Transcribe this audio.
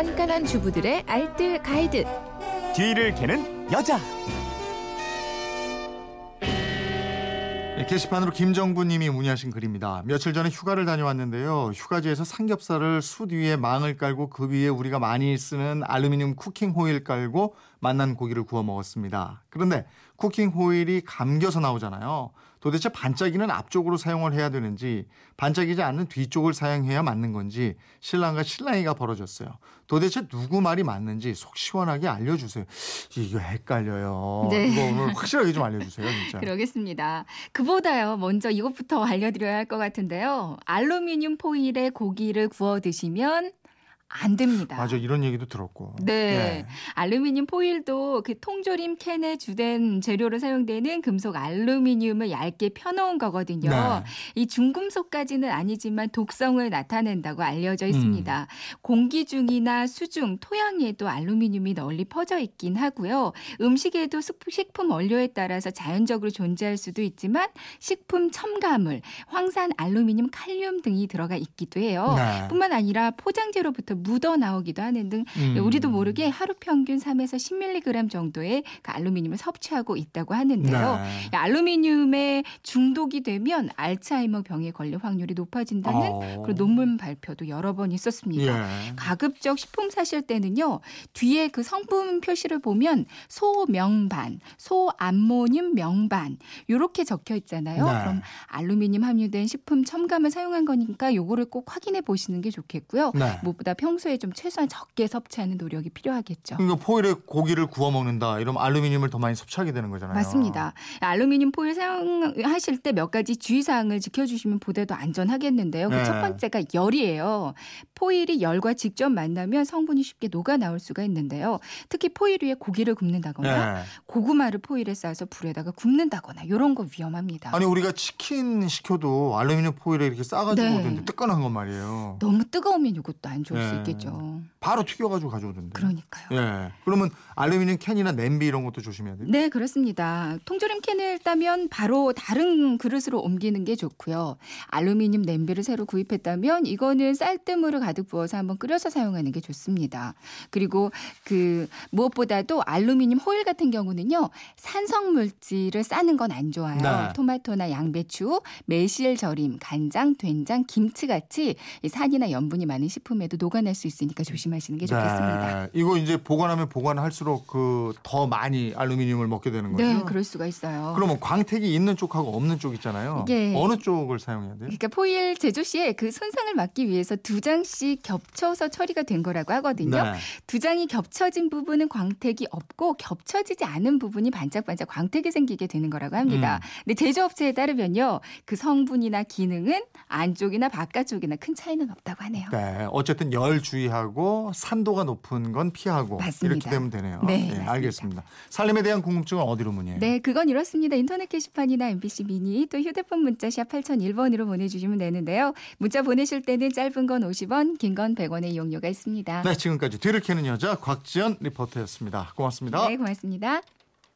깐깐한 주부들의 알뜰 가이드. 뒤를 캐는 여자. 네, 게시판으로 김정부님이 문의하신 글입니다. 며칠 전에 휴가를 다녀왔는데요. 휴가지에서 삼겹살을 숯 위에 망을 깔고 그 위에 우리가 많이 쓰는 알루미늄 쿠킹 호일 깔고 만난 고기를 구워 먹었습니다. 그런데 쿠킹 호일이 감겨서 나오잖아요. 도대체 반짝이는 앞쪽으로 사용을 해야 되는지 반짝이지 않는 뒤쪽을 사용해야 맞는 건지 신랑과 신랑이가 벌어졌어요. 도대체 누구 말이 맞는지 속 시원하게 알려주세요. 이거 헷갈려요. 네. 이거 오늘 확실하게 좀 알려주세요, 진짜. 그러겠습니다. 그보다요, 먼저 이것부터 알려드려야 할 것 같은데요. 알루미늄 포일에 고기를 구워 드시면 안 됩니다. 맞아 이런 얘기도 들었고. 네. 예. 알루미늄 포일도 그 통조림 캔에 주된 재료로 사용되는 금속 알루미늄을 얇게 펴놓은 거거든요. 네. 이 중금속까지는 아니지만 독성을 나타낸다고 알려져 음. 있습니다. 공기 중이나 수중, 토양에도 알루미늄이 널리 퍼져 있긴 하고요. 음식에도 식- 식품 원료에 따라서 자연적으로 존재할 수도 있지만 식품 첨가물, 황산 알루미늄, 칼륨 등이 들어가 있기도 해요. 네. 뿐만 아니라 포장재로부터 묻어 나오기도 하는 등 음. 우리도 모르게 하루 평균 3에서 10mg 정도의 그 알루미늄을 섭취하고 있다고 하는데요. 네. 이 알루미늄에 중독이 되면 알츠하이머 병에 걸릴 확률이 높아진다는 어. 그런 논문 발표도 여러 번 있었습니다. 예. 가급적 식품 사실 때는요 뒤에 그 성분 표시를 보면 소명반, 소암모늄 명반 이렇게 적혀 있잖아요. 네. 그럼 알루미늄 함유된 식품 첨가물 사용한 거니까 요거를 꼭 확인해 보시는 게 좋겠고요. 네. 무엇보다 평 소에 좀 최소한 적게 섭취하는 노력이 필요하겠죠. 그러니까 포일에 고기를 구워 먹는다. 이러면 알루미늄을 더 많이 섭취하게 되는 거잖아요. 맞습니다. 알루미늄 포일 사용하실 때 몇 가지 주의사항을 지켜주시면 보다도 안전하겠는데요. 그 네. 첫 번째가 열이에요. 포일이 열과 직접 만나면 성분이 쉽게 녹아 나올 수가 있는데요. 특히 포일 위에 고기를 굽는다거나 네. 고구마를 포일에 싸서 불에다가 굽는다거나 이런 거 위험합니다. 아니 우리가 치킨 시켜도 알루미늄 포일에 이렇게 싸가지고 네. 뜨끈한 건 말이에요. 너무 뜨거우면 이것도 안 좋을 수 네. 있겠죠. 바로 튀겨가지고 가져오던데. 그러니까요. 예. 그러면 알루미늄 캔이나 냄비 이런 것도 조심해야 돼요. 네, 그렇습니다. 통조림 캔을 따면 바로 다른 그릇으로 옮기는 게 좋고요. 알루미늄 냄비를 새로 구입했다면 이거는 쌀뜨물을 가득 부어서 한번 끓여서 사용하는 게 좋습니다. 그리고 그 무엇보다도 알루미늄 호일 같은 경우는요. 산성 물질을 싸는 건 안 좋아요. 네. 토마토나 양배추, 매실 절임, 간장, 된장, 김치 같이 이 산이나 염분이 많은 식품에도 녹아 날 수 있으니까 조심하시는 게 좋겠습니다. 네. 이거 이제 보관하면 보관할수록 그 더 많이 알루미늄을 먹게 되는 거죠. 네, 그럴 수가 있어요. 그러면 광택이 있는 쪽하고 없는 쪽 있잖아요. 이게- 어느 쪽을 사용해야 돼요? 그러니까 포일 제조 시에 그 손상을 막기 위해서 두 장씩 겹쳐서 처리가 된 거라고 하거든요. 네. 두 장이 겹쳐진 부분은 광택이 없고 겹쳐지지 않은 부분이 반짝반짝 광택이 생기게 되는 거라고 합니다. 음. 근데 제조업체에 따르면요. 그 성분이나 기능은 안쪽이나 바깥쪽이나 큰 차이는 없다고 하네요. 네, 어쨌든 열 주의하고 산도가 높은 건 피하고 맞습니다. 이렇게 되면 되네요. 네, 예, 맞습니다. 알겠습니다. 살림에 대한 궁금증은 어디로 문의해요? 네, 그건 이렇습니다. 인터넷 게시판이나 MBC 미니 또 휴대폰 문자 샵 8001번으로 보내주시면 되는데요. 문자 보내실 때는 짧은 건 50원, 긴 건 100원의 이용료가 있습니다. 네, 지금까지 뒤를 캐는 여자 곽지연 리포터였습니다. 고맙습니다. 네, 고맙습니다.